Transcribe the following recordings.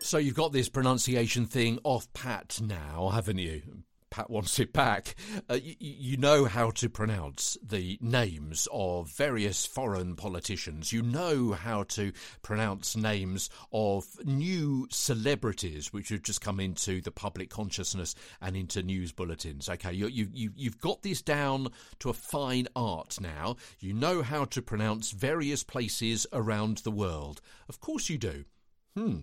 So you've got this pronunciation thing off pat now, haven't you? Pat wants it back. Uh, you, you know how to pronounce the names of various foreign politicians. You know how to pronounce names of new celebrities which have just come into the public consciousness and into news bulletins. Okay, you, you, you, you've got this down to a fine art now. You know how to pronounce various places around the world. Of course you do. Hmm.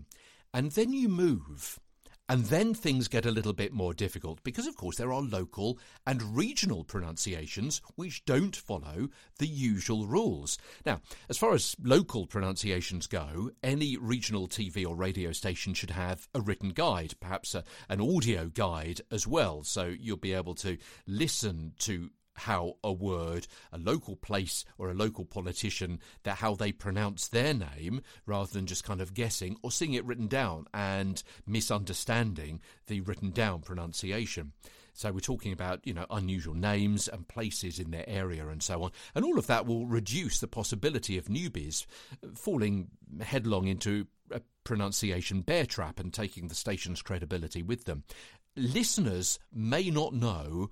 And then you move. And then things get a little bit more difficult because, of course, there are local and regional pronunciations which don't follow the usual rules. Now, as far as local pronunciations go, any regional TV or radio station should have a written guide, perhaps a, an audio guide as well. So you'll be able to listen to how a word, a local place or a local politician, that how they pronounce their name rather than just kind of guessing or seeing it written down and misunderstanding the written down pronunciation. So we're talking about, you know, unusual names and places in their area and so on. And all of that will reduce the possibility of newbies falling headlong into a pronunciation bear trap and taking the station's credibility with them. Listeners may not know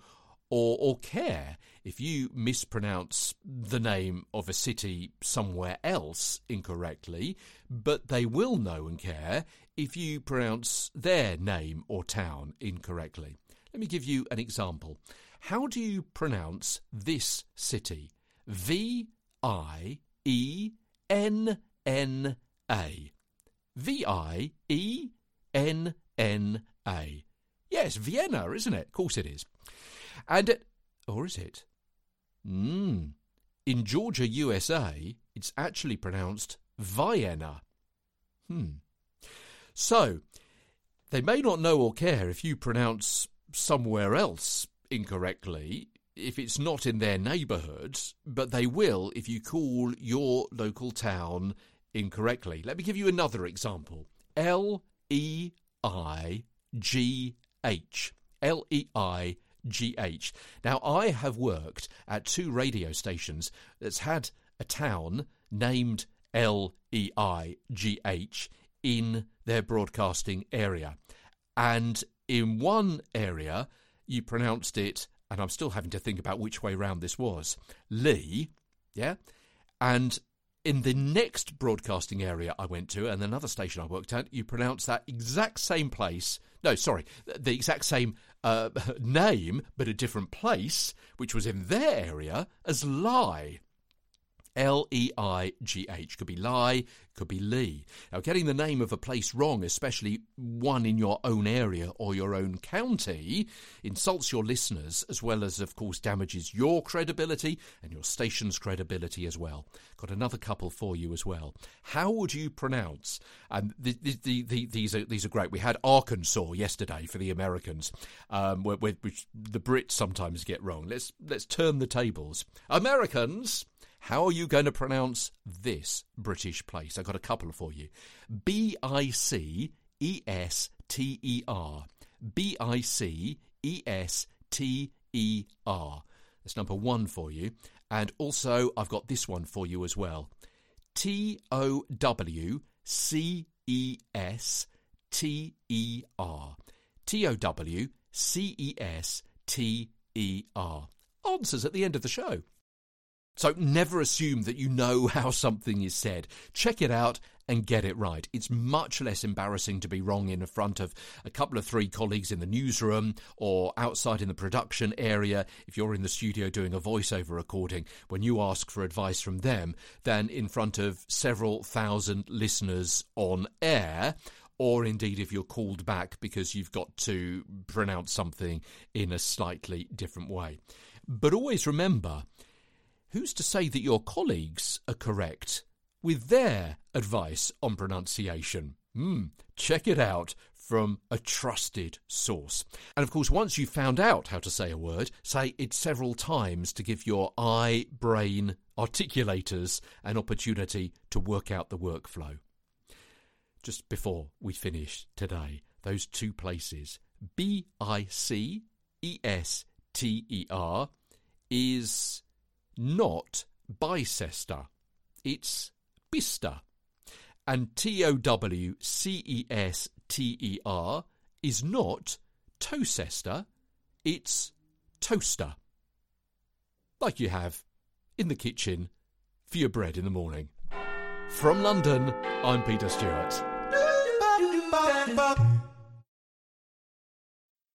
or, or care if you mispronounce the name of a city somewhere else incorrectly, but they will know and care if you pronounce their name or town incorrectly. Let me give you an example. How do you pronounce this city? V I E N N A. V I E N N A. Yes, Vienna, isn't it? Of course it is. And, or is it? Hmm. In Georgia, USA, it's actually pronounced Vienna. Hmm. So, they may not know or care if you pronounce somewhere else incorrectly, if it's not in their neighbourhood, but they will if you call your local town incorrectly. Let me give you another example L E I G H. L E I GH. Now, I have worked at two radio stations that's had a town named L E I G H in their broadcasting area. And in one area, you pronounced it, and I'm still having to think about which way round this was, Lee, yeah? And in the next broadcasting area I went to, and another station I worked at, you pronounce that exact same place. No, sorry, the exact same uh, name, but a different place, which was in their area, as Lie. L E I G H. Could be lie, could be Lee. Now, getting the name of a place wrong, especially one in your own area or your own county, insults your listeners as well as, of course, damages your credibility and your station's credibility as well. Got another couple for you as well. How would you pronounce? And the, the, the, these are these are great. We had Arkansas yesterday for the Americans, um, which the Brits sometimes get wrong. Let's let's turn the tables. Americans. How are you going to pronounce this British place? I've got a couple for you. B I C E S T E R. B I C E S T E R. That's number one for you. And also, I've got this one for you as well. T O W C E S T E R. T O W C E S T E R. Answers at the end of the show. So never assume that you know how something is said. Check it out and get it right. It's much less embarrassing to be wrong in front of a couple of three colleagues in the newsroom or outside in the production area if you're in the studio doing a voiceover recording when you ask for advice from them than in front of several thousand listeners on air or indeed if you're called back because you've got to pronounce something in a slightly different way. But always remember, who's to say that your colleagues are correct with their advice on pronunciation? Hmm, check it out from a trusted source. And of course, once you've found out how to say a word, say it several times to give your eye brain articulators an opportunity to work out the workflow. Just before we finish today, those two places, B I C E S T E R, is not Bicester, it's Bicester. And T O W C E S T E R is not Towcester, it's toaster. Like you have in the kitchen for your bread in the morning. From London, I'm Peter Stewart.